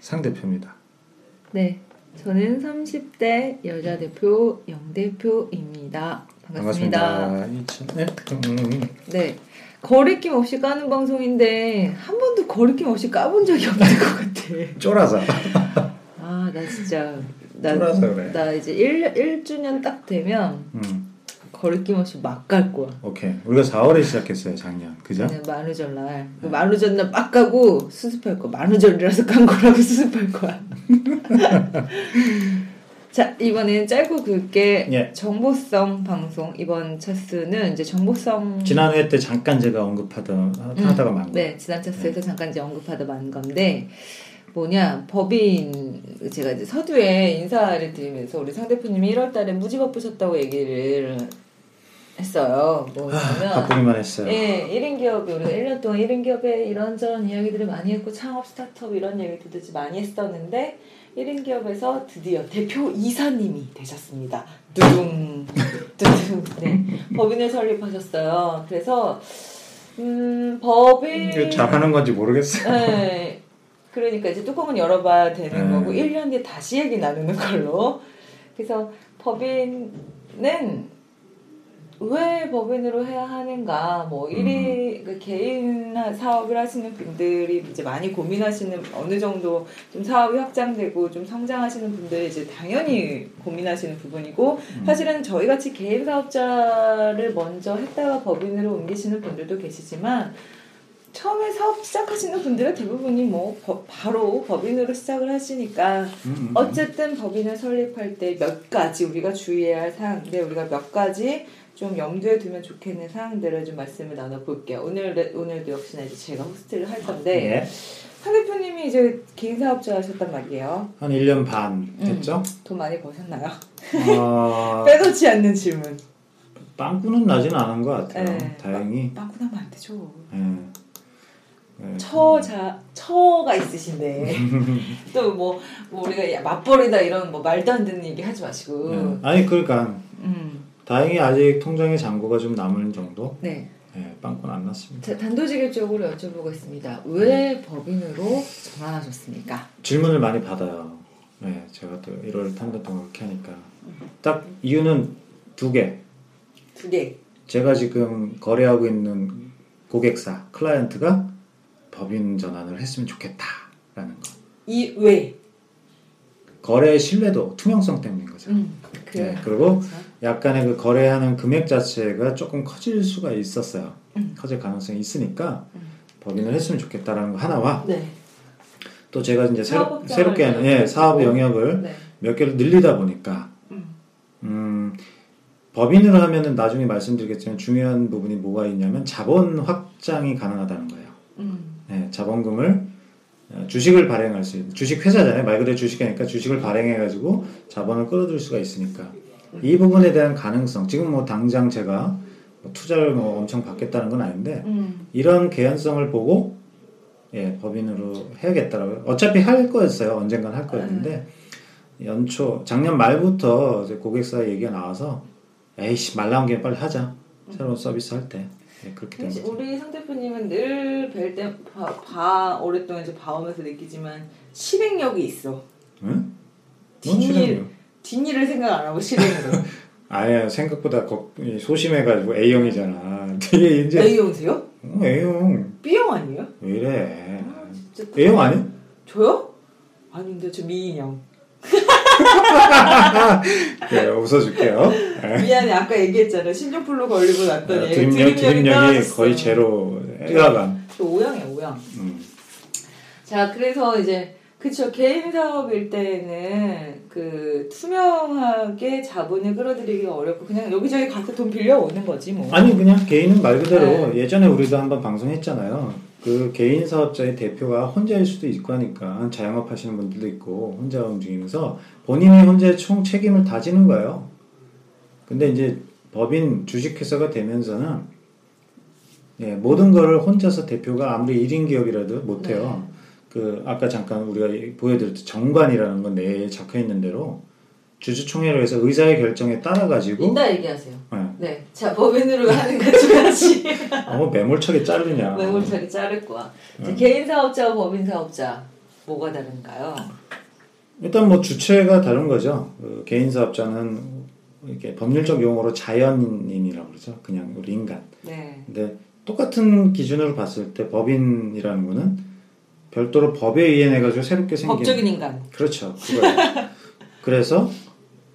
상 대표입니다. 네, 저는 30대 여자 대표 영 대표입니다. 반갑습니다. 반갑습니다. 네? 음, 네, 거리낌 없이 까는 방송인데 한 번도 거리낌 없이 까본 적이 없는 것 같아. 쫄아서. 아, 나 진짜 나, 쫄아서 그래. 나 이제 1, 1주년 딱 되면 음, 거리낌 없이 막깔 거야. 오케이. 우리가 4월에 시작했어요, 작년. 그죠? 네, 만우절 날. 그 만우절 날막 까고 수습할 거. 만우절이라서 깐 거라고 수습할 거야. 자, 이번엔 짧고 굵게 예. 정보성 방송. 이번 차수는 이제 정보성. 지난 회 때 잠깐 제가 언급하다, 하다가 만 거. 네, 지난 차수에서 잠깐 이제 언급하다 만 건데, 뭐냐, 법인, 제가 이제 서두에 인사를 드리면서 우리 상 대표님이 1월 달에 무지 바쁘셨다고 얘기를 했어요. 뭐냐면. 바쁘기만 했어요. 예, 1인 기업이 우리가 1년 동안 1인 기업에 이런저런 이야기들을 많이 했고 창업 스타트업 이런 얘기들도 많이 했었는데 1인 기업에서 드디어 대표 이사님이 되셨습니다. 두둥 두둥 네 법인을 설립하셨어요. 그래서 음 법인 잘하는 건지 모르겠어요. 네. 그러니까 이제 뚜껑은 열어봐야 되는 음. 거고 1년 뒤에 다시 얘기 나누는 걸로. 그래서 법인은 왜 법인으로 해야 하는가? 뭐 일이 그 개인 사업을 하시는 분들이 이제 많이 고민하시는 어느 정도 좀 사업이 확장되고 좀 성장하시는 분들이 이제 당연히 고민하시는 부분이고 사실은 저희 같이 개인 사업자를 먼저 했다가 법인으로 옮기시는 분들도 계시지만 처음에 사업 시작하시는 분들은 대부분이 뭐 버- 바로 법인으로 시작을 하시니까 음, 음. 어쨌든 법인을 설립할 때 몇 가지 우리가 주의해야 할 사항인데 우리가 몇 가지 좀 염두에 두면 좋겠는 사항들을 좀 말씀을 나눠볼게요. 오늘 오늘도 역시나 이제 제가 호스트를 할 건데 예. 상 대표님이 이제 개인 사업자 하셨단 말이에요. 한 1년 반 됐죠? 돈 많이 버셨나요? 어, 빼놓지 않는 질문. 빵꾸는 나진 않은 것 같아요. 네. 다행히. 빵꾸나면 안 되죠. 예. 예. 처자 처가 있으신데 또 뭐 뭐 우리가 야, 맞벌이다 이런 뭐 말도 안 되는 얘기 하지 마시고. 예. 아니, 그러니까 음. 다행히 아직 통장에 잔고가 좀 남은 정도. 네. 예, 빵꾸는 안 났습니다. 자, 단도직입적으로 여쭤보겠습니다. 왜 법인으로 전환하셨습니까? 질문을 많이 받아요. 네, 제가 또 1월 탐단 동안 그렇게 하니까 딱 이유는 두 개. 두 개. 제가 지금 거래하고 있는 고객사 클라이언트가 법인 전환을 했으면 좋겠다라는 거. 이 왜? 거래의 신뢰도, 투명성 때문인 거죠. 음. 네, 그리고 그렇죠. 약간의 그 거래하는 금액 자체가 조금 커질 수가 있었어요. 음. 커질 가능성이 있으니까 음. 법인을 했으면 좋겠다라는 거 하나와 네. 또 제가 이제 새로, 새롭게 하는 예. 사업 영역을 네. 몇 개를 늘리다 보니까 음. 음, 법인으로 하면은 나중에 말씀드리겠지만 중요한 부분이 뭐가 있냐면 자본 확장이 가능하다는 거예요. 음. 네, 자본금을 어, 주식을 발행할 수 있는 주식 회사잖아요. 말 그대로 주식이니까 주식을 발행해 가지고 자본을 끌어들일 수가 있으니까 이 부분에 대한 가능성 지금 뭐 당장 제가 뭐 투자를 뭐 엄청 받겠다는 건 아닌데 음. 이런 개연성을 보고 예, 법인으로 해야겠다라고 어차피 할 거였어요. 언젠간 할 거였는데 연초 작년 말부터 고객사 얘기가 나와서 에이씨 말 나온 김에 빨리 하자 새로운 서비스 할 때 예, 그렇게 된 거죠. 우리 상 대표님은 늘 뵐때 봐, 봐 오랫동안 이제 봐오면서 느끼지만 실행력이 있어. 응? 뭔 뒷일? 뒷일을 생각 안 하고 실행으로. 아예 생각보다 소심해가지고 A형이잖아. 되게 이제 A형세요? 어, A형 B형 아니에요? 왜 이래? 아, A형 아니야? 저요? 아닌데 저 미인형. 네, 웃어줄게요. 예. 미안해 아까 얘기했잖아 신종플루 걸리고 났더니 어, 드림력 드림력이 떨어졌어. 거의 제로 일화가. 저 O형이야 O형. 음. 자 그래서 이제 그쵸 개인 사업일 때는 그 투명하게 자본을 끌어들이기가 어렵고 그냥 여기저기 가서 돈 빌려 오는 거지 뭐. 아니 그냥 개인은 말 그대로 네. 예전에 우리도 한번 방송했잖아요. 그 개인 사업자의 대표가 혼자일 수도 있고 하니까 자영업 하시는 분들도 있고 혼자 움직이면서 본인이 혼자 총 책임을 다 지는 거예요. 근데 이제 법인 주식회사가 되면서는 예, 모든 거를 혼자서 대표가 아무리 1인 기업이라도 못해요. 그 아까 잠깐 우리가 보여드렸던 정관이라는 건 내에 적혀 있는 대로 주주총회를 해서 의사의 결정에 따라 가지고 이따 얘기하세요. 네. 네. 자, 법인으로 하는 것두 가지. 어, 매몰차게 자르냐. 매몰차게 자를 거야. 자, 음. 개인 사업자와 법인 사업자 뭐가 다른가요? 일단 뭐 주체가 다른 거죠. 그 개인 사업자는 이렇게 법률적 용어로 자연인이라고 그러죠. 그냥 우리 인간. 네. 근데 똑같은 기준으로 봤을 때 법인이라는 거는 별도로 법에 의해 가지고 새롭게 생긴 법적인 인간. 그렇죠. 그래서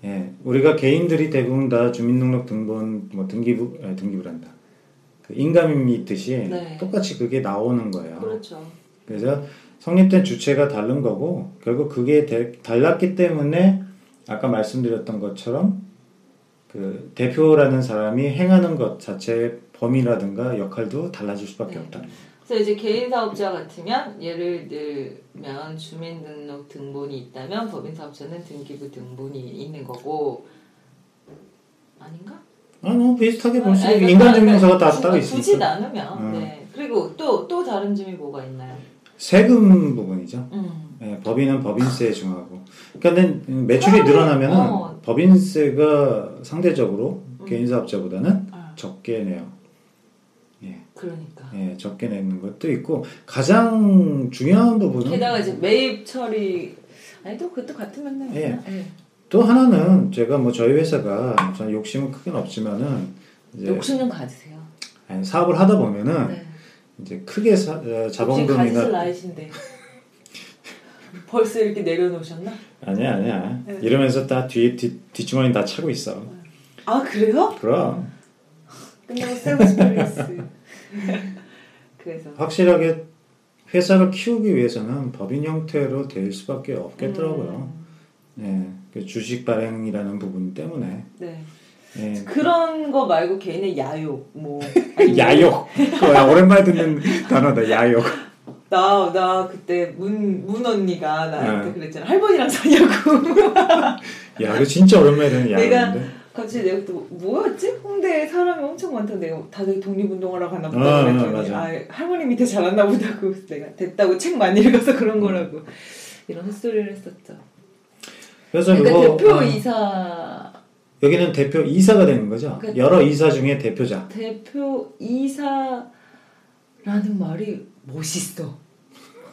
예, 우리가 개인들이 대부분 다 주민등록 등본 뭐 등기부 아, 등기부란다. 그 인감이 있듯이 네. 똑같이 그게 나오는 거예요. 그렇죠. 그래서 성립된 주체가 다른 거고 결국 그게 대- 달랐기 때문에 아까 말씀드렸던 것처럼 그 대표라는 사람이 행하는 것 자체의 범위라든가 역할도 달라질 수밖에 네. 없다는 거예요. 그래서 이제 개인 사업자 같으면 예를 들면 주민등록 등본이 있다면 법인 사업자는 등기부 등본이 있는 거고 아닌가? 아, 뭐 비슷하게 볼 수 있고 인간증명서가 다 구- 따로 굳이 있으니까 나누면 음. 네. 그리고 또 또 다른 점이 뭐가 있나요? 세금 부분이죠. 음. 예, 법인은 법인세에 중하고. 그러니까 매출이 사람이- 늘어나면은 어. 법인세가 상대적으로 음. 개인 사업자보다는 아, 적게 내요. 예, 그러니까. 예, 적게 내는 것도 있고 가장 중요한 부분은 게다가 이제 매입 처리 아니 또 그것도 같은 맥락이구나. 예. 예. 또 하나는 제가 뭐 저희 회사가 전 욕심은 크게는 없지만은 이제 욕심 좀 가지세요. 아니, 사업을 하다 보면은 네. 이제 크게 사, 어, 자본금이나 나이신데 벌써 이렇게 내려놓으셨나? 아니야 아니야 네. 이러면서 다 뒤에 뒤, 뒷주머니 다 차고 있어. 아 그래요? 그럼 끝나고 세븐 스프링스. 그래서 확실하게 회사를 키우기 위해서는 법인 형태로 될 수밖에 없겠더라고요. 음, 예, 그 주식 발행이라는 부분 때문에. 네. 예. 그런 거 말고 개인의 야욕 뭐 야욕. 그거야 오랜만에 듣는 단어다. 야욕. 나, 나 그때 문, 문 언니가 나한테 네. 그랬잖아. 할머니랑 사냐고. 야, 이거 진짜 오랜만에 듣는 내가 야욕인데. 갑자기 내가 또 뭐였지? 홍대에 사람이 엄청 많다고 내가 다들 독립운동하러 가나 보다 아, 그랬더니 맞아. 아, 할머니 밑에 자랐나 보다고 내가 됐다고 책 많이 읽어서 그런 거라고 이런 헛소리를 했었죠. 그래서 그러니까 그거 대표 아, 이사 여기는 대표 이사가 되는 거죠. 그- 여러 이사 중에 대표자. 대표 이사라는 말이 멋있어.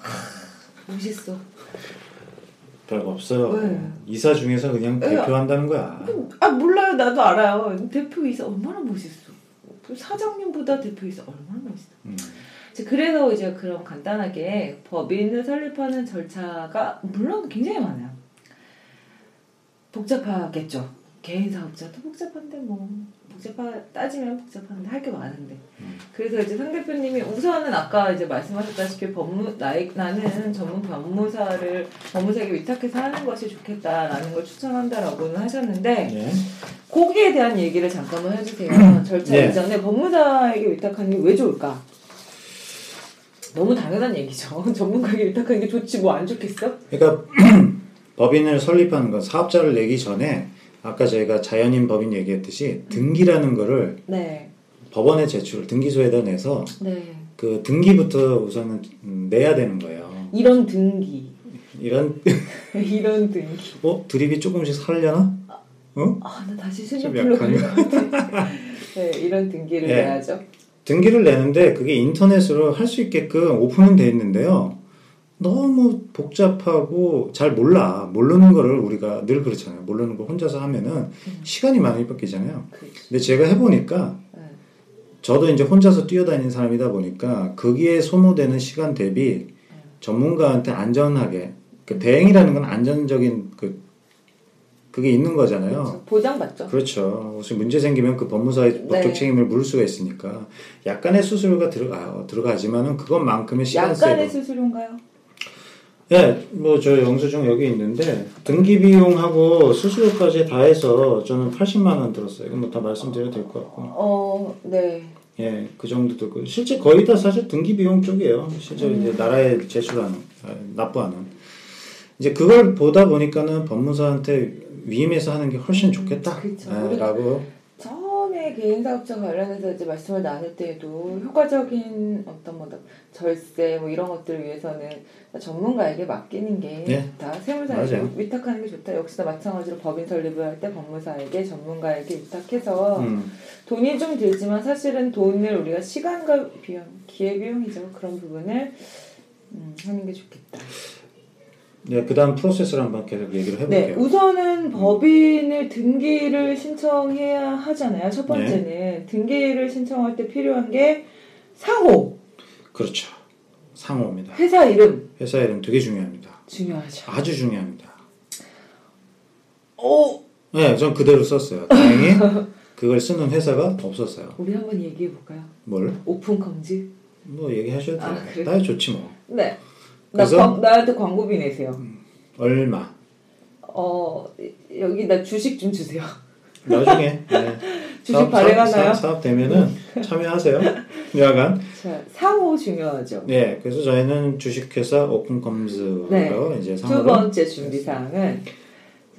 멋있어. 별거 없어요. 네. 이사 중에서 그냥 네. 대표한다는 거야. 아 몰라요 나도 알아요 대표 이사 얼마나 멋있어 그 사장님보다 대표 이사 얼마나 멋있어 음. 그래서 이제 그럼 간단하게 법인을 설립하는 절차가 물론 굉장히 많아요 복잡하겠죠 개인 사업자도 복잡한데 뭐 복잡하 따지면 복잡한데 할 게 많은데 음. 그래서 이제 상 대표님이 우선은 아까 이제 말씀하셨다시피 법무 나이, 나는 전문 변무사를 법무사에게 위탁해서 하는 것이 좋겠다라는 걸 추천한다라고는 하셨는데 예. 거기에 대한 얘기를 잠깐만 해주세요. 절차 네. 이전에 법무사에게 위탁하는 게 왜 좋을까? 너무 당연한 얘기죠. 전문가에게 위탁하는 게 좋지 뭐 안 좋겠어? 그러니까 법인을 설립하는 건 사업자를 내기 전에 아까 저희가 자연인 법인 얘기했듯이 등기라는 거를 네, 법원에 제출, 등기소에다 내서 네. 그 등기부터 우선은 음, 내야 되는 거예요. 이런 등기, 이런 이런 등기. 어 드립이 조금씩 살려나? 어? 아, 나 다시 약하네. 갈것 같아. 네, 이런 등기를 예. 내야죠. 등기를 내는데 그게 인터넷으로 할 수 있게끔 오픈은 돼 있는데요. 너무 복잡하고 잘 몰라. 모르는 거를 우리가 늘 그렇잖아요. 모르는 거 혼자서 하면은 시간이 많이 뺏기잖아요. 그렇죠. 근데 제가 해보니까 네. 저도 이제 혼자서 뛰어다니는 사람이다 보니까 거기에 소모되는 시간 대비 전문가한테 안전하게 그 대행이라는 건 안전적인 그 그게 있는 거잖아요. 그렇죠. 보장받죠. 그렇죠. 혹시 문제 생기면 그 법무사의 법적 네. 책임을 물을 수가 있으니까 약간의 수수료가 들어가요. 들어가지만은 그것만큼의 시간 약간의 세이브. 수수료인가요? 예, 뭐저 영수증 여기 있는데 등기 비용하고 수수료까지 다 해서 저는 80만 원 들었어요. 이건 뭐 다 말씀드려도 될 것 같고. 어, 네. 예, 그 정도 들고 실제 거의 다 사실 등기 비용 쪽이에요. 실제 음. 이제 나라에 제출하는 아, 납부하는 이제 그걸 보다 보니까는 법무사한테 위임해서 하는 게 훨씬 좋겠다. 그쵸. 예, 우리가- 라고 처음에 개인 사업자 관련해서 이제 말씀을 나눌 때에도 효과적인 어떤 뭐 절세 뭐 이런 것들을 위해서는 전문가에게 맡기는 게 네. 다 세무사에게 맞아요. 위탁하는 게 좋다. 역시나 마찬가지로 법인 설립을 할 때 법무사에게 전문가에게 위탁해서 음, 돈이 좀 들지만 사실은 돈을 우리가 시간과 비용, 기회 비용이죠. 그런 부분을 음, 하는 게 좋겠다. 네, 그다음 프로세스를 한번 계속 얘기를 네, 해볼게요. 음. 우선은 법인을 등기를 신청해야 하잖아요. 첫 번째는 네. 등기를 신청할 때 필요한 게 상호, 그렇죠. 상호입니다. 회사 이름 회사 이름 되게 중요합니다. 중요하죠. 아주 중요합니다. 오, 네, 전 그대로 썼어요. 다행히 그걸 쓰는 회사가 없었어요. 우리 한번 얘기해 볼까요? 뭘? 오픈 검지. 뭐 얘기하셔도 돼요. 아? 다 좋지 뭐. 네. 나 그래서? 광, 나한테 광고비 내세요. 얼마? 어 여기 나 주식 좀 주세요. 나중에 네. 주식 발행하나요? 사업, 사업 되면은 참여하세요. 여하간 자, 상호 중요하죠. 네 그래서 저희는 주식회사 오픈컴즈로 네. 이제 두 상호를 번째 준비 사항은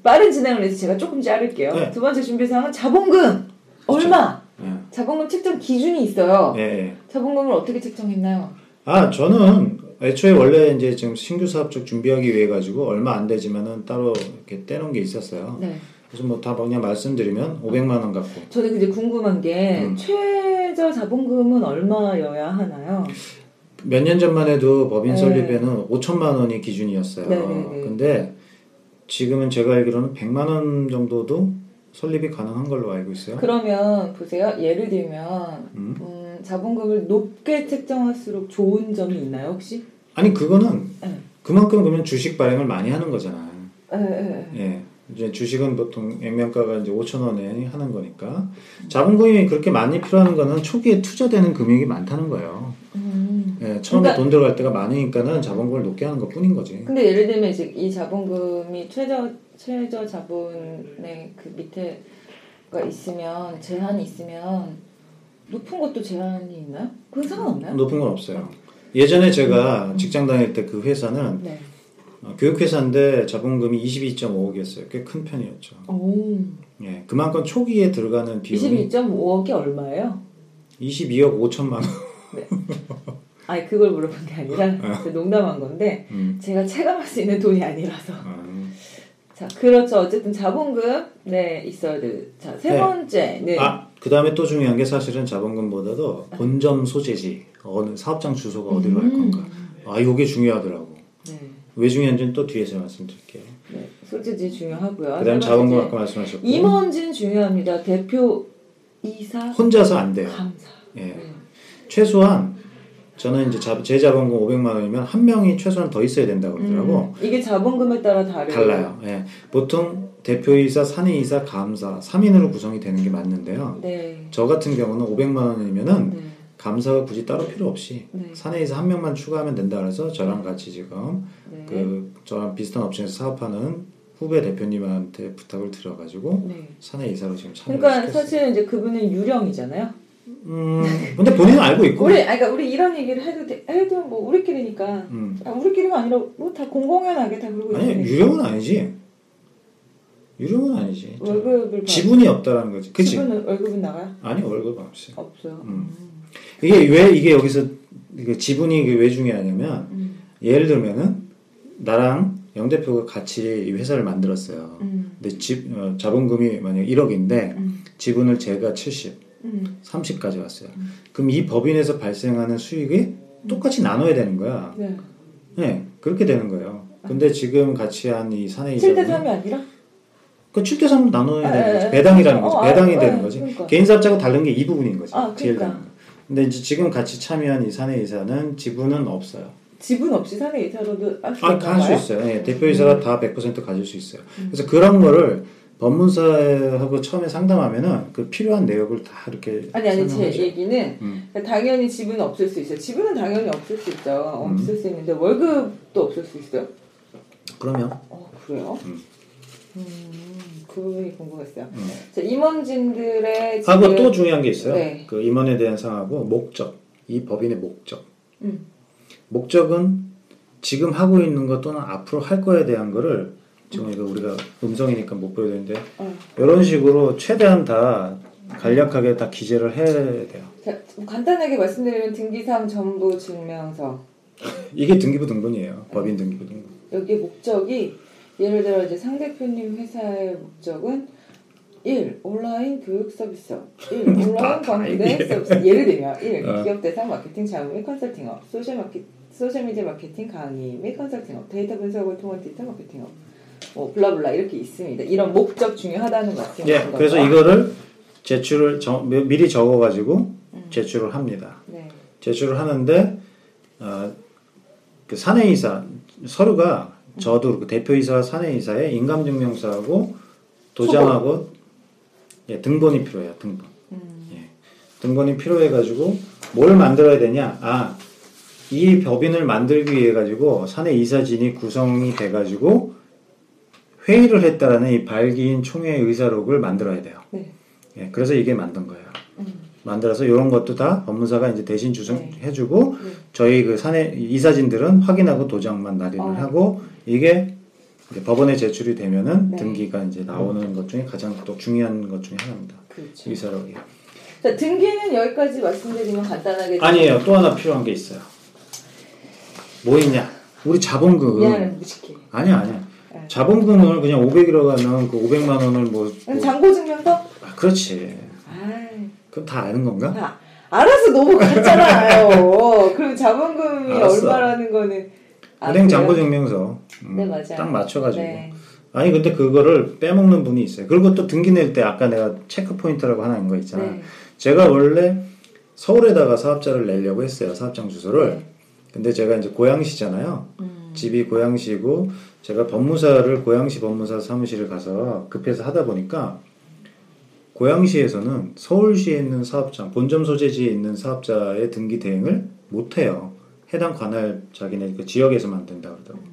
빠른 진행을 해서 제가 조금 자를게요. 네. 두 번째 준비 사항은 자본금 얼마? 네. 자본금 책정 기준이 있어요. 네. 자본금을 어떻게 책정했나요? 아 저는 애초에 원래 이제 지금 신규 사업 쪽 준비하기 위해 가지고 얼마 안 되지만은 따로 이렇게 떼놓은 게 있었어요. 네. 그래서 뭐 다 그냥 말씀드리면 500만 원 갖고 저는 근데 궁금한 게 음. 최저 자본금은 얼마여야 하나요? 몇 년 전만 해도 법인 네. 설립에는 5천만 원이 기준이었어요. 네네네. 근데 지금은 제가 알기로는 100만 원 정도도 설립이 가능한 걸로 알고 있어요. 그러면 보세요. 예를 들면 음. 음, 자본금을 높게 책정할수록 좋은 점이 있나요 혹시? 아니 그거는 네. 그만큼 그러면 주식 발행을 많이 하는 에, 에. 예. 이제 주식은 보통 액면가가 이제 5천 원에 하는 거니까 자본금이 그렇게 많이 필요한 거는 초기에 투자되는 금액이 많다는 거예요. 음. 예, 처음에 그러니까- 돈 들어갈 때가 많으니까는 자본금을 높게 하는 것 뿐인 거지. 근데 예를 들면 이제 이 자본금이 최저 최저 자본의 그 밑에가 있으면 제한이 있으면 높은 것도 제한이 있나요? 그건 상관없나요? 높은 건 없어요. 예전에 제가 직장 다닐 때 그 회사는 네. 어, 교육회사인데 자본금이 22.5억이었어요. 꽤 큰 편이었죠. 오. 예, 그만큼 초기에 들어가는 비용이 22.5억이 얼마예요? 22억 5천만 원. 아니 그걸 물어본 게 아니라 제가 농담한 건데 음. 제가 체감할 수 있는 돈이 아니라서 음. 자 그렇죠 어쨌든 자본금 네 있어야 돼 자세 네. 번째 네 아, 그 다음에 또 중요한 게 사실은 자본금보다도 본점 소재지, 어느 사업장 주소가 어디로 갈 음. 건가. 아, 이게 중요하더라고. 네, 왜 중요한지는 또 뒤에서 말씀드릴게요. 네 소재지 중요하고요 그 다음 세 자본금 아까 말씀하셨고. 임원진 중요합니다 대표 이사 혼자서 안 돼요. 감사 예. 네. 최소한 저는 이제 자, 제 자본금 500만 원이면 한 명이 최소한 더 있어야 된다고 그러더라고. 음, 이게 자본금에 따라 다르고 달라요. 예. 보통 대표이사, 사내이사, 감사 3인으로 구성이 되는 게 맞는데요. 네. 저 같은 경우는 500만 원이면은 네. 감사가 굳이 따로 필요 없이 네. 사내이사 한 명만 추가하면 된다 그래서 저랑 같이 지금 네. 그 저랑 비슷한 업체에서 사업하는 후배 대표님한테 부탁을 드려가지고 네. 사내 이사로 지금 참여를 그러니까. 사실은 이제 그분은 유령이잖아요. 음, 근데 본인은 알고 있고. 우리, 아니, 그러니까 우리 이런 얘기를 해도 돼, 해도 뭐 우리끼리니까 음. 아, 우리끼리가 아니라 뭐 다 공공연하게 다 그러고 아니 있으니까. 유령은 아니지. 유령은 아니지. 월급을 받- 지분이 없다라는 거지. 그치? 지분은 월급은 나가요? 아니 월급 없어요. 없어요. 음. 이게 왜 이게 여기서 이게 지분이 이게 왜 중요하냐면 음. 예를 들면은 나랑 영 대표가 같이 이 회사를 만들었어요. 음. 근데 집 어, 자본금이 만약 1억인데 음. 지분을 제가 70, 음. 30까지 왔어요. 그럼 이 법인에서 발생하는 수익이 음. 똑같이 나눠야 되는 거야. 네. 네, 그렇게 되는 거예요. 근데 지금 같이 한 이 사내 7대 이자분은 3이 아니라? 그 7대 3로 나눠야 에, 되는 에, 거지. 에. 배당이라는 거지. 어, 아, 배당이 에, 되는 거지. 그러니까. 개인 사업자하고 다른 게 이 부분인 거지. 아, 그러니까. 근데 이제 지금 같이 참여한 이 사내 이사는 지분은 없어요. 지분 없이 사내 이사로도 할수 아, 있나 할수 봐요? 있어요. 예, 대표이사가 다100% 가질 수 있어요. 그래서 그런 거를 법무사하고 처음에 상담하면은 그 필요한 내역을 다 이렇게 아니 아니 제 설명하죠. 얘기는 음. 당연히 지분은 없을 수 있어요. 지분은 당연히 없을 수 있죠. 음. 없을 수 있는데 월급도 없을 수 있어요. 그러면 어 그래요? 음. 음, 그 부분이 궁금했어요. 음. 자, 임원진들의 하고 지금- 또 중요한 게 있어요. 네. 그 임원에 대한 사항하고 목적. 이 법인의 목적. 음. 목적은 지금 하고 있는 것 또는 앞으로 할 거에 대한 거를 지금 이거 우리가 음성이니까 못 보여드리는데 어. 이런 식으로 최대한 다 간략하게 다 기재를 해야 돼요. 자, 간단하게 말씀드리면 등기사항 전부 증명서 이게 등기부 등본이에요. 법인 등기부 등본. 여기 목적이 예를 들어 이제 상 대표님 회사의 목적은 1. 온라인 교육 서비스 1. 온라인 다 광대. 서비스 예를 들면 1. 어. 기업 대상 마케팅 자문 및 컨설팅업 소셜 마케 소셜미디어 마케팅 강의 및 컨설팅업 데이터 분석을 통한 디지털 마케팅업 뭐 블라블라 이렇게 있습니다. 이런 목적 중요하다는 말씀 예, 그래서 이거를 제출을 정- 미- 미리 적어가지고 음. 제출을 합니다. 네. 제출을 하는데 어, 그 사내이사 서류가 저도 그렇고 대표이사와 사내이사의 인감증명서하고 도장하고 예, 등본이 필요해요. 등본. 음. 예. 등본이 필요해가지고 뭘 만들어야 되냐? 아, 이 법인을 만들기 위해 가지고 사내 이사진이 구성이 돼가지고 회의를 했다라는 이 발기인 총회 의사록을 만들어야 돼요. 네. 예, 그래서 이게 만든 거예요. 음. 만들어서 이런 것도 다 법무사가 이제 대신 주성해주고 네. 저희 그 사내 이사진들은 확인하고 도장만 날인을 어. 하고 이게 법원에 제출이 되면은 네. 등기가 이제 나오는 것 중에 가장 또 중요한 것 중에 하나입니다. 그렇죠. 의사록이. 자 등기는 여기까지 말씀드리면 간단하게 아니에요. 또 하나 필요한 게 있어요. 뭐 있냐? 우리 자본금. 미안해 무식해. 아니야, 아니야. 네. 자본금을 그냥 500이라고 하면 그 500만 원을 뭐. 뭐 장고증명서? 아, 그렇지. 아이, 그럼 다 아는 건가? 아, 알아서 너무 같잖아요. 그럼 자본금이 알았어. 얼마라는 거는 아, 은행? 잔고증명서. 음, 네 맞아요. 딱 맞춰가지고. 네. 아니 근데 그거를 빼먹는 분이 있어요. 그리고 또 등기 낼 때 아까 내가 체크 포인트라고 하는 거 있잖아. 네. 제가 원래 서울에다가 사업자를 내려고 했어요. 사업장 주소를. 네. 근데 제가 이제 고양시잖아요. 음. 집이 고양시고 제가 법무사를 고양시 법무사 사무실을 가서 급해서 하다 보니까 고양시에서는 서울시에 있는 사업장 본점 소재지에 있는 사업자의 등기 대행을 못 해요. 해당 관할 자기네 그 지역에서만 된다 그러더라고.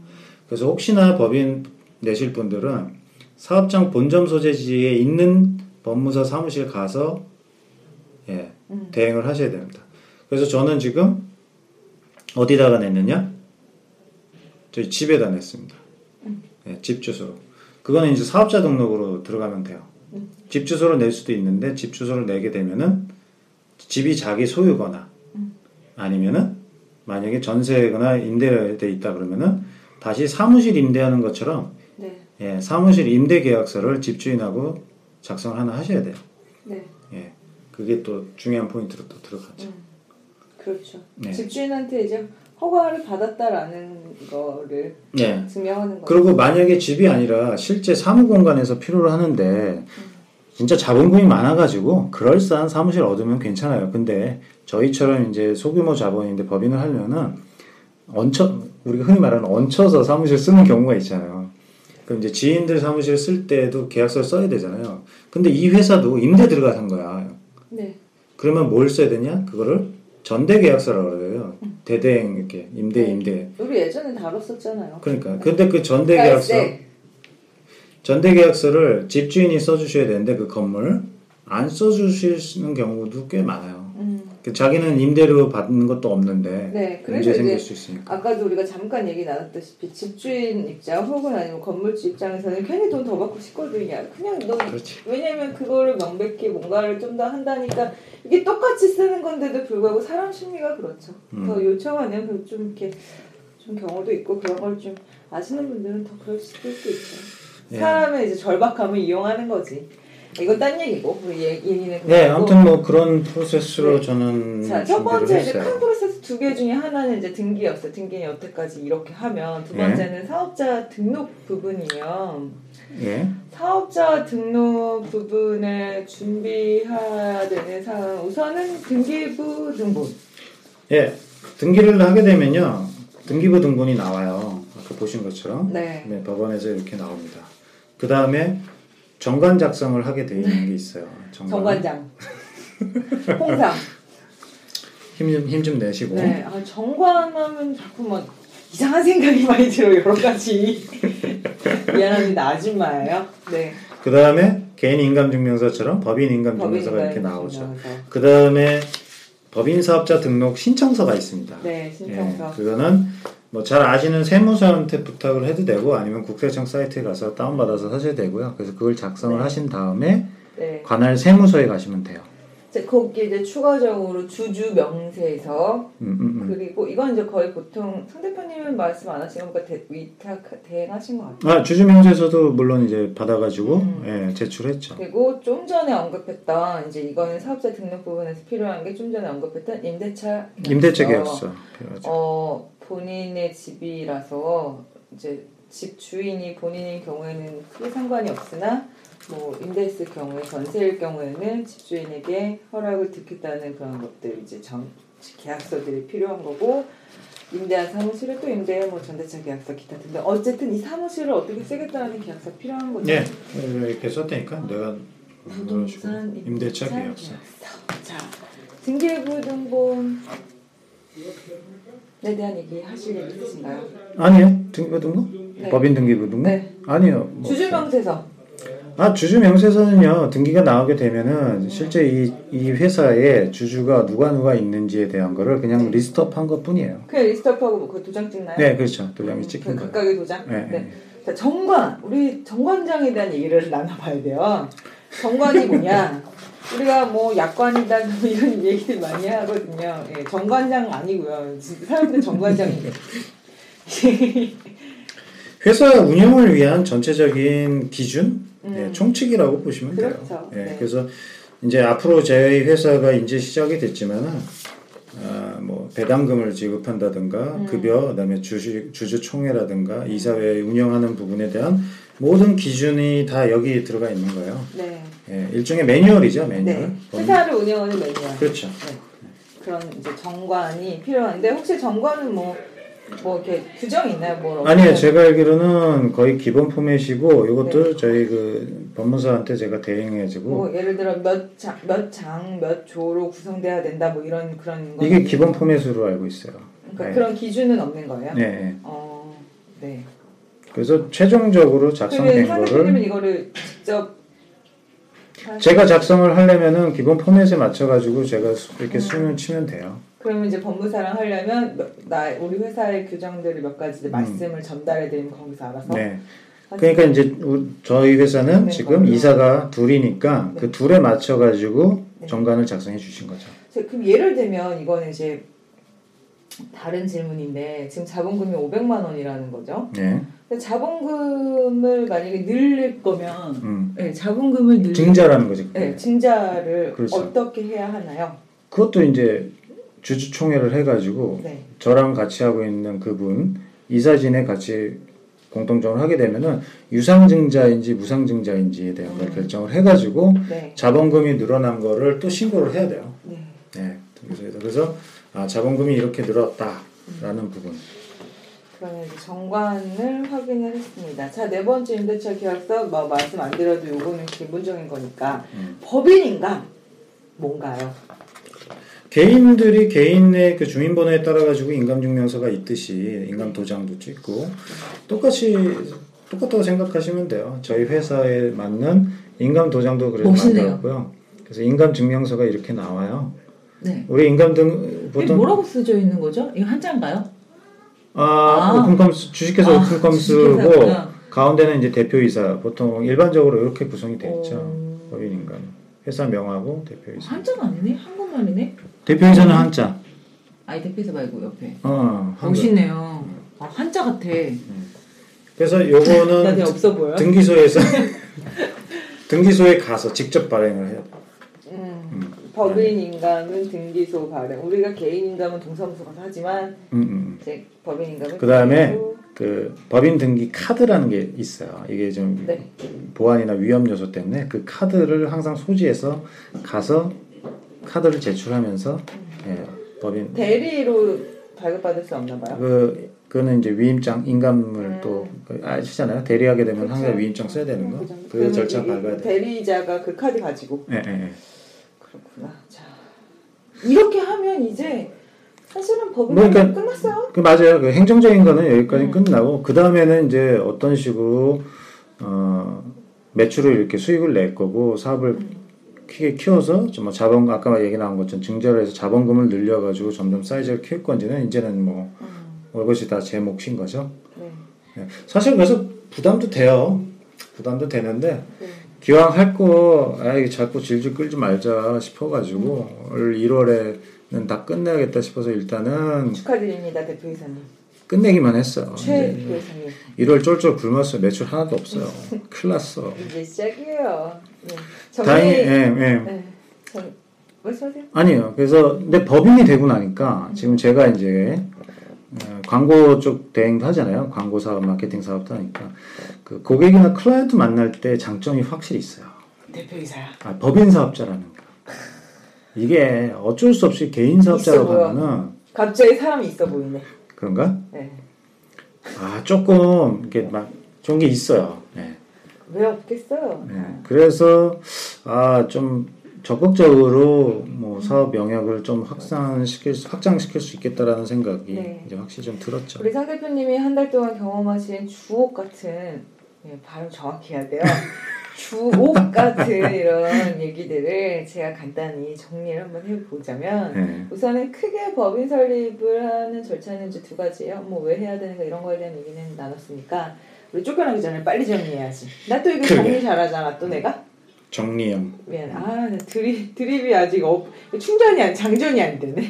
그래서 혹시나 법인 내실 분들은 사업장 본점 소재지에 있는 법무사 사무실 가서 예, 음. 대행을 하셔야 됩니다. 그래서 저는 지금 어디다가 냈느냐? 저희 집에다 냈습니다. 예, 집 주소로. 그거는 이제 사업자 등록으로 들어가면 돼요. 집 주소로 낼 수도 있는데 집 주소를 내게 되면은 집이 자기 소유거나 아니면은 만약에 전세거나 임대돼 있다 그러면은 다시 사무실 임대하는 것처럼 네. 예, 사무실 임대 계약서를 집주인하고 작성을 하나 하셔야 돼요. 네. 예, 그게 또 중요한 포인트로 또 들어가죠. 음. 그렇죠. 네. 집주인한테 이제 허가를 받았다라는 거를 예. 증명하는 거죠. 그리고 만약에 집이 아니라 실제 사무 공간에서 필요로 하는데 진짜 자본금이 많아가지고 그럴싸한 사무실 얻으면 괜찮아요. 근데 저희처럼 이제 소규모 자본인데 법인을 하려면은 얹혀 우리가 흔히 말하는 얹혀서 사무실 쓰는 경우가 있잖아요. 그럼 이제 지인들 사무실 쓸 때도 계약서를 써야 되잖아요. 근데 이 회사도 임대 들어가는 거야. 네. 그러면 뭘 써야 되냐? 그거를 전대 계약서라고 그래요. 대대행 이렇게 임대 임대. 우리 예전에 다뤘었잖아요. 그러니까 근데 그 전대 계약서 네. 전대 계약서를 집주인이 써주셔야 되는데 그 건물 안 써주시는 경우도 꽤 많아요. 음. 그 자기는 임대료 받는 것도 없는데 네. 문제 생길 수 있으니까. 아까도 우리가 잠깐 얘기 나눴다시피 집주인 입장 혹은 아니면 건물주 입장에서는 괜히 돈 더 받고 싶거든요. 그냥 너 그렇지. 왜냐면 그거를 명백히 뭔가를 좀 더 한다니까 이게 똑같이 쓰는 건데도 불구하고 사람 심리가 그렇죠. 음. 더 요청하면 그좀 이렇게 좀 경우도 있고 그런 걸 좀 아시는 분들은 더 그럴 수도 있죠. 예. 사람의 이제 절박함을 이용하는 거지. 이건 딴 얘기고 얘- 얘기는 네. 아무튼 뭐 그런 프로세스로 네. 저는 자, 첫 번째 이제. 큰 프로세스 두 개 중에 하나는 이제 등기였어요. 등기는 여태까지 이렇게 하면 두 예. 번째는 사업자 등록 부분이면 예, 사업자 등록 부분을 준비해야 되는 사항 우선은 등기부 등본. 예, 등기를 하게 되면요, 등기부 등본이 나와요. 아까 보신 것처럼. 네. 네, 법원에서 이렇게 나옵니다. 그 다음에 정관 작성을 하게 돼 있는 게 있어요. 정관. 정관 장. 홍상. 힘좀 힘 좀 내시고. 네. 아, 정관하면 자꾸 막 이상한 생각이 많이 들어요. 여러 가지. 미안합니다. 아줌마예요. 네. 그 다음에 개인 인감증명서처럼 법인 인감증명서가 이렇게 나오죠. 그 다음에 법인 사업자 등록 신청서가 있습니다. 네, 신청서. 예, 그거는 뭐 잘 아시는 세무사한테 부탁을 해도 되고 아니면 국세청 사이트에 가서 다운받아서 사셔도 되고요. 그래서 그걸 작성을 네. 하신 다음에 네. 관할 세무서에 가시면 돼요. 이제 거기 이제 추가적으로 주주 명세서 음, 음, 음. 그리고 이건 이제 거의 보통 상 대표님은 말씀 안 거니까 대, 위탁 대행하신 것 같아요. 아 주주 명세서도 물론 이제 받아가지고 음. 예, 제출했죠. 그리고 좀 전에 언급했던 이제 이거는 사업자 등록 부분에서 필요한 게 좀 전에 언급했던 임대차 임대차 계약서. 어 본인의 집이라서 이제 집 주인이 본인인 경우에는 크게 상관이 없으나 뭐 임대했을 경우에 전세일 경우에는 집주인에게 허락을 듣겠다는 그런 것들 이제 전 계약서들이 필요한 거고 임대한 사무실을 또 임대 뭐 전대차 계약서 기타 등등 어쨌든 이 사무실을 어떻게 쓰겠다는 계약서 필요한 거죠. 예, 이렇게 썼다니까 내가 그런 식으로 임대차 계약서. 자 등기부등본 에 대한 얘기 하실 얘기 있으신가요? 아니요 등기부등록? 네. 법인 등기부등록? 네. 아니요. 뭐 주주명세서 아 주주 명세서는요 등기가 나오게 되면은 실제 이, 이 회사에 주주가 누가 누가 있는지에 대한 거를 그냥 네. 리스트업한 것 뿐이에요. 그냥 리스트업하고 뭐 그 도장 찍나요? 네 그렇죠 도장이 찍힌 그 거예요. 각각의 도장? 네, 네. 자, 정관. 우리 정관장에 대한 얘기를 나눠봐야 돼요. 정관이 뭐냐? 우리가 뭐 약관이다 뭐 이런 얘기들 많이 하거든요. 예, 정관장 아니고요. 사람들 정관장이에요. 회사 운영을 위한 전체적인 기준, 음. 네, 총칙이라고 보시면 돼요. 그렇죠. 예, 네. 그래서 이제 앞으로 저희 회사가 이제 시작이 됐지만은 아, 뭐 배당금을 지급한다든가 음. 급여, 그다음에 주주 주주 총회라든가 이사회 운영하는 부분에 대한 모든 기준이 다 여기 들어가 있는 거예요. 네. 예, 일종의 매뉴얼이죠, 매뉴얼. 네. 법- 회사를 운영하는 매뉴얼. 그렇죠. 네. 그런 이제 정관이 필요한데 혹시 정관은 뭐, 뭐 이렇게 규정이 있나요? 뭐 아니요, 제가 알기로는 거의 기본 포맷이고 이것도 네. 저희 그 법무사한테 제가 대행해주고 뭐 예를 들어 몇 장, 몇 장, 몇 조로 구성돼야 된다 뭐 이런 그런 거 이게 기본 포맷으로 알고 있어요. 그러니까 네. 그런 기준은 없는 거예요? 네, 네. 어, 네. 그래서 최종적으로 작성된 상 거를 이거를 직접 제가 작성을 하려면은 기본 포맷에 맞춰가지고 제가 수- 이렇게 음. 수면 치면 돼요. 그러면 이제 법무사랑 하려면 몇- 나 우리 회사의 규정들을 몇 가지 이제 말씀을 전달해 드리면 거기서 알아서 음. 네. 그러니까 이제 우- 저희 회사는 네, 지금 그럼요. 이사가 둘이니까 네. 그 둘에 맞춰가지고 네. 정관을 작성해 주신 거죠. 자, 그럼 예를 들면 이거는 이제 다른 질문인데 지금 자본금이 500만 원이라는 거죠. 네. 자본금을 만약에 늘릴 거면 음. 네, 자본금을 늘릴 증자라는 거죠. 네, 증자를 그렇죠. 어떻게 해야 하나요? 그것도 이제 주주총회를 해가지고 네. 저랑 같이 하고 있는 그분 이사진에 같이 공통적으로 하게 되면은 유상증자인지 무상증자인지에 대한 걸 음. 결정을 해가지고 네. 자본금이 늘어난 거를 또 신고를 해야 돼요. 네. 네. 그래서 그래서 아, 자본금이 이렇게 늘었다라는 부분. 그러면 이제 정관을 확인을 했습니다. 자, 네 번째 임대차 계약서 뭐 말씀 안 드려도 요거는 기본적인 거니까 음. 법인인감 뭔가요? 개인들이 개인의 그 주민번호에 따라 가지고 인감증명서가 있듯이 인감 도장도 찍고 똑같이 똑같다고 생각하시면 돼요. 저희 회사에 맞는 인감 도장도 그래서 멋있네요. 만들었고요. 그래서 인감 증명서가 이렇게 나와요. 네. 우리 인감 등 이게 보통 뭐라고 쓰여 있는 거죠? 이거 한자인가요? 아, 아. 오픈컴스 주식회사 아, 오픈컴스고 주식회사구나. 가운데는 이제 대표이사 보통 일반적으로 이렇게 구성이 돼 있죠. 어. 법인 인감 회사 명하고 대표이사. 한자가 아니네? 한국말이네? 대표이사는 한자. 아니 대표이사 말고 옆에 어. 멋있네요. 아, 한자 같아. 그래서 나 요거는. 등기소에서 등기소에 가서 직접 발행을 해야 돼. 음, 법인 인감은 등기소 발행. 우리가 개인 인감은 동사무소 가서 하지만 음, 음. 이제 법인 인감은 그다음에. 그 법인 등기 카드라는 게 있어요. 이게 좀 네. 보안이나 위험 요소 때문에 그 카드를 항상 소지해서 가서 카드를 제출하면서 예, 법인 대리로 발급받을 수 없나 봐요. 그 그거는 이제 위임장 인감을 음. 또 아시잖아요. 대리하게 되면 그렇죠. 항상 위임장 써야 되는 거. 그 그러면 절차 밟아야 돼. 대리자가 그 카드 가지고 예, 예, 예. 그렇구나. 자 이렇게 하면 이제 사실은 법이 그러니까- 끝났어요. 그 맞아요. 그 행정적인 거는 여기까지 음. 끝나고 그 다음에는 이제 어떤 식으로 어, 매출을 이렇게 수익을 낼 거고 사업을 음. 크게 키워서 좀뭐 자본 아까 얘기 나온 것처럼 증자를 해서 자본금을 늘려가지고 점점 사이즈를 키울 건지는 이제는 뭐 음, 그것이 다 제 몫인 거죠. 네. 네. 사실 그래서 부담도 돼요. 부담도 되는데 네. 기왕 할 거, 아, 이게 자꾸 질질 끌지 말자 싶어가지고, 올 1월에는 다 끝내야겠다 싶어서 일단은 축하드립니다 대표이사님. 끝내기만 했어요. 최 대표이사님. 1월 쫄쫄 굶었어요. 매출 하나도 없어요. 큰일 났어. 이제 시작이에요. 네. 다행히. 예, 예. 네. 정... 말씀하세요. 아니에요. 그래서, 근데 법인이 되고 나니까, 지금 제가 이제, 어, 광고 쪽 대행도 하잖아요. 광고 사업, 마케팅 사업도 하니까. 그 고객이나 클라이언트 만날 때 장점이 확실히 있어요. 대표이사야. 아, 법인 사업자라는 거. 이게 어쩔 수 없이 개인 사업자로. 가면은 갑자기 사람이 있어 보이네. 그런가? 네. 아 조금 이렇게 막 좋은 게 있어요. 네. 왜 없겠어요? 네. 그래서 아좀 적극적으로 뭐 사업 영역을 좀 확산시킬 수- 확장시킬 수 있겠다라는 생각이 네. 이제 확실히 좀 들었죠. 우리 상 대표님이 한 달 동안 경험하신 주옥 같은 예, 발음 정확히 해야 돼요. 주옥 같은 이런 얘기들을 제가 간단히 정리를 한번 해보자면 네. 우선은 크게 법인 설립을 하는 절차는 이제 두 가지예요. 뭐 왜 해야 되는가 이런 거에 대한 얘기는 나눴으니까 우리 쫓겨나기 전에 빨리 정리해야지. 나 또 이거. 정리 잘하잖아. 또 내가 정리형. 미안. 아, 나 드립 드립이 아직 없, 충전이 안 장전이 안 되네.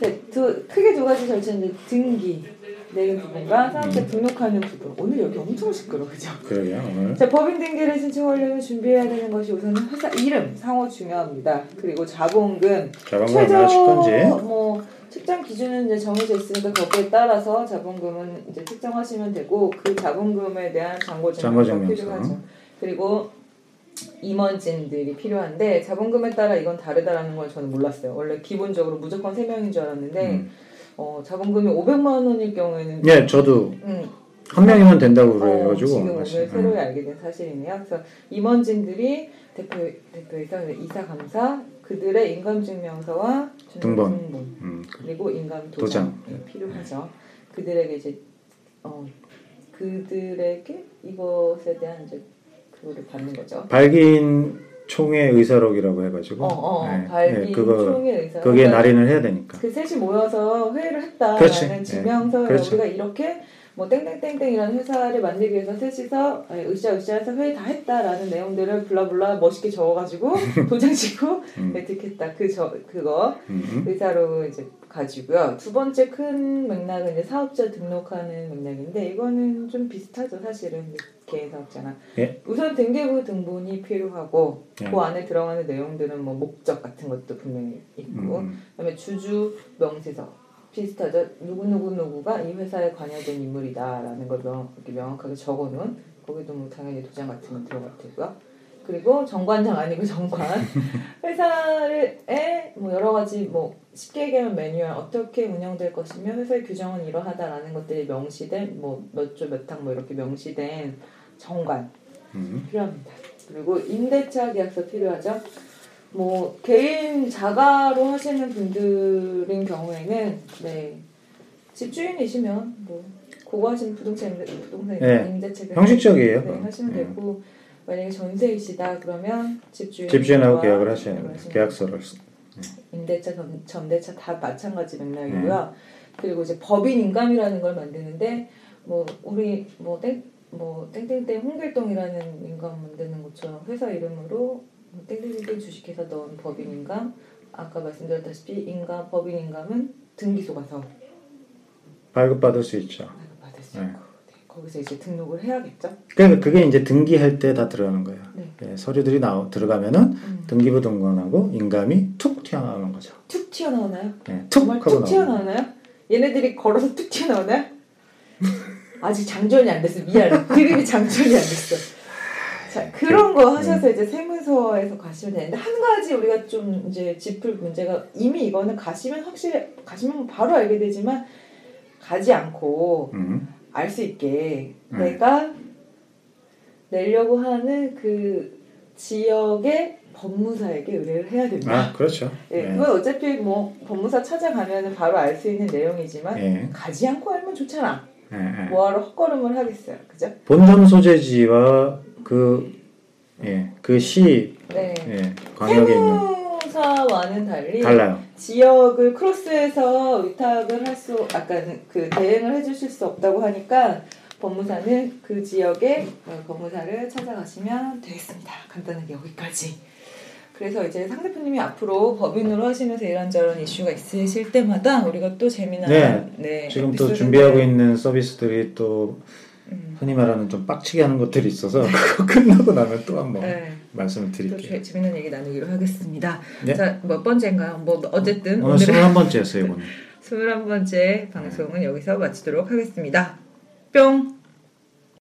네, 두 크게 두 가지 절차인데 등기 내는 부분과 사업자 등록하는 부분. 오늘 여기 엄청 시끄러, 그죠? 그러게요 오늘. 자, 법인 등기를 신청하려면 준비해야 되는 것이 우선은 회사 이름, 상호 중요합니다. 그리고 자본금, 자본금 얼마나 실 건지. 뭐 측정 기준은 이제 정해져 있으니까 거기에 따라서 자본금은 이제 측정하시면 되고 그 자본금에 대한 잔고 잔고증명서. 필요하죠. 그리고 임원진들이 필요한데 자본금에 따라 이건 다르다라는 걸 저는 몰랐어요. 원래 기본적으로 무조건 세 명인 줄 알았는데 음. 어, 자본금이 500만 원일 경우에는 예, 저도 음, 한 명이면 된다고 어, 그래가지고 지금 오늘 새로 음. 알게 된 사실이네요. 그래서 임원진들이 대표 대표이사 이사 감사 그들의 인감증명서와 등본. 등본 음. 그리고 인감 도장, 도장. 이 필요하죠. 그들에게 이제 어 그들에게 이것에 대한 이제 그거를 받는 거죠. 발기인 총회 의사록이라고 해가지고 어, 어, 네, 발기 네, 그거 총회 의사. 그게 날인을 해야 되니까 그 셋이 모여서 회의를 했다라는 그렇지. 증명서 네. 그렇죠. 우리가 이렇게 뭐 땡땡땡땡이라는 회사를 만들기 위해서 셋이서 아니, 으쌰 으쌰해서 회의 다 했다라는 내용들을 블라블라 멋있게 적어가지고 도장 찍고 음. 에티켓다 그 저 그거 음. 의사로 이제 가지고요. 두 번째 큰 맥락은 이제 사업자 등록하는 맥락인데 이거는 좀 비슷하죠 사실은 개인 사업자나 예. 우선 등기부 등본이 필요하고 예. 그 안에 들어가는 내용들은 뭐 목적 같은 것도 분명히 있고 음. 그다음에 주주 명세서 비슷하죠. 누구 누구 누구가 이 회사에 관여된 인물이다라는 걸 명, 이렇게 명확하게 적어놓은 거기도 뭐 당연히 도장 같은 건 들어갈 테고요. 그리고 정관장 아니고 정관 회사에 뭐 여러 가지 뭐 쉽게 얘기하면 매뉴얼 어떻게 운영될 것이며 회사의 규정은 이러하다라는 것들이 명시된 뭐 몇 조몇항뭐 이렇게 명시된 정관 음. 필요합니다. 그리고 임대차 계약서 필요하죠. 뭐 개인 자가로 하시는 분들인 경우에는 네 집주인이시면 뭐 하시는 부동산 부동산 네. 계약 형식적이에요. 네. 하시면 네. 되고 만약에 전세이시다 그러면 집주인 집주인하고 계약을 하셔야 돼요. 계약서를 쓰- 임대차 전, 전대차 다 마찬가지 맥락이고요. 그리고 이제 법인 인감이라는 걸 만드는데 뭐 우리 뭐땡뭐 땡땡땡 홍길동이라는 인감 만드는 것처럼 회사 이름으로 뭐 땡땡땡 주식회사 넣은 법인 인감 아까 말씀드렸다시피 인감 법인 인감은 등기소 가서 발급받을 수 있죠. 받을 수 네. 있고 네, 거기서 이제 등록을 해야겠죠. 그러니까 그게 이제 등기할 때 다 들어가는 거예요. 네. 예, 서류들이 나오 들어가면은 음. 등기부 등본하고 인감이 툭 튀어나오는 거죠. 툭 튀어나오나요? 예, 툭 정말 툭 튀어나오나요? 얘네들이 걸어서 툭 튀어나오나요? 아직 장전이 안 됐어. 미안해. 드립이 장전이 안 됐어. 자, 그런 거 하셔서 이제 세무서에서 가시면 되는데 한 가지 우리가 좀 이제 짚을 문제가 이미 이거는 가시면 확실히 가시면 바로 알게 되지만 가지 않고 음. 알수 있게 음. 내가 내려고 하는 그 지역의 법무사에게 의뢰를 해야 됩니다. 아 그렇죠. 예, 예. 그건 어차피 뭐 법무사 찾아가면 바로 알 수 있는 내용이지만 예. 가지 않고 알면 좋잖아. 예, 예. 뭐하러 헛걸음을 하겠어요, 그죠? 본점 소재지와 그 예, 그시 네. 예, 광역에 있는 세무사와는 달리 달라요. 지역을 크로스해서 위탁을 할 수, 아까 그 대행을 해주실 수 없다고 하니까 법무사는 그 지역의 어, 법무사를 찾아가시면 되겠습니다. 간단하게 여기까지. 그래서 이제 상 대표님이 앞으로 법인으로 하시면서 이런저런 이슈가 있으실 때마다 우리가 또 재미난 네, 네, 지금 또 준비하고 있는 서비스들이 또 음, 흔히 말하는 좀 빡치게 하는 것들이 있어서 그거 끝나고 나면 또 한번 네, 말씀을 또 드릴게요. 재- 재미난 얘기 나누기로 하겠습니다. 네. 자, 몇 번째인가요? 뭐 어쨌든 오늘 오늘은 21번째였어요, 이번에. 21번째 방송은 여기서 마치도록 하겠습니다. 뿅!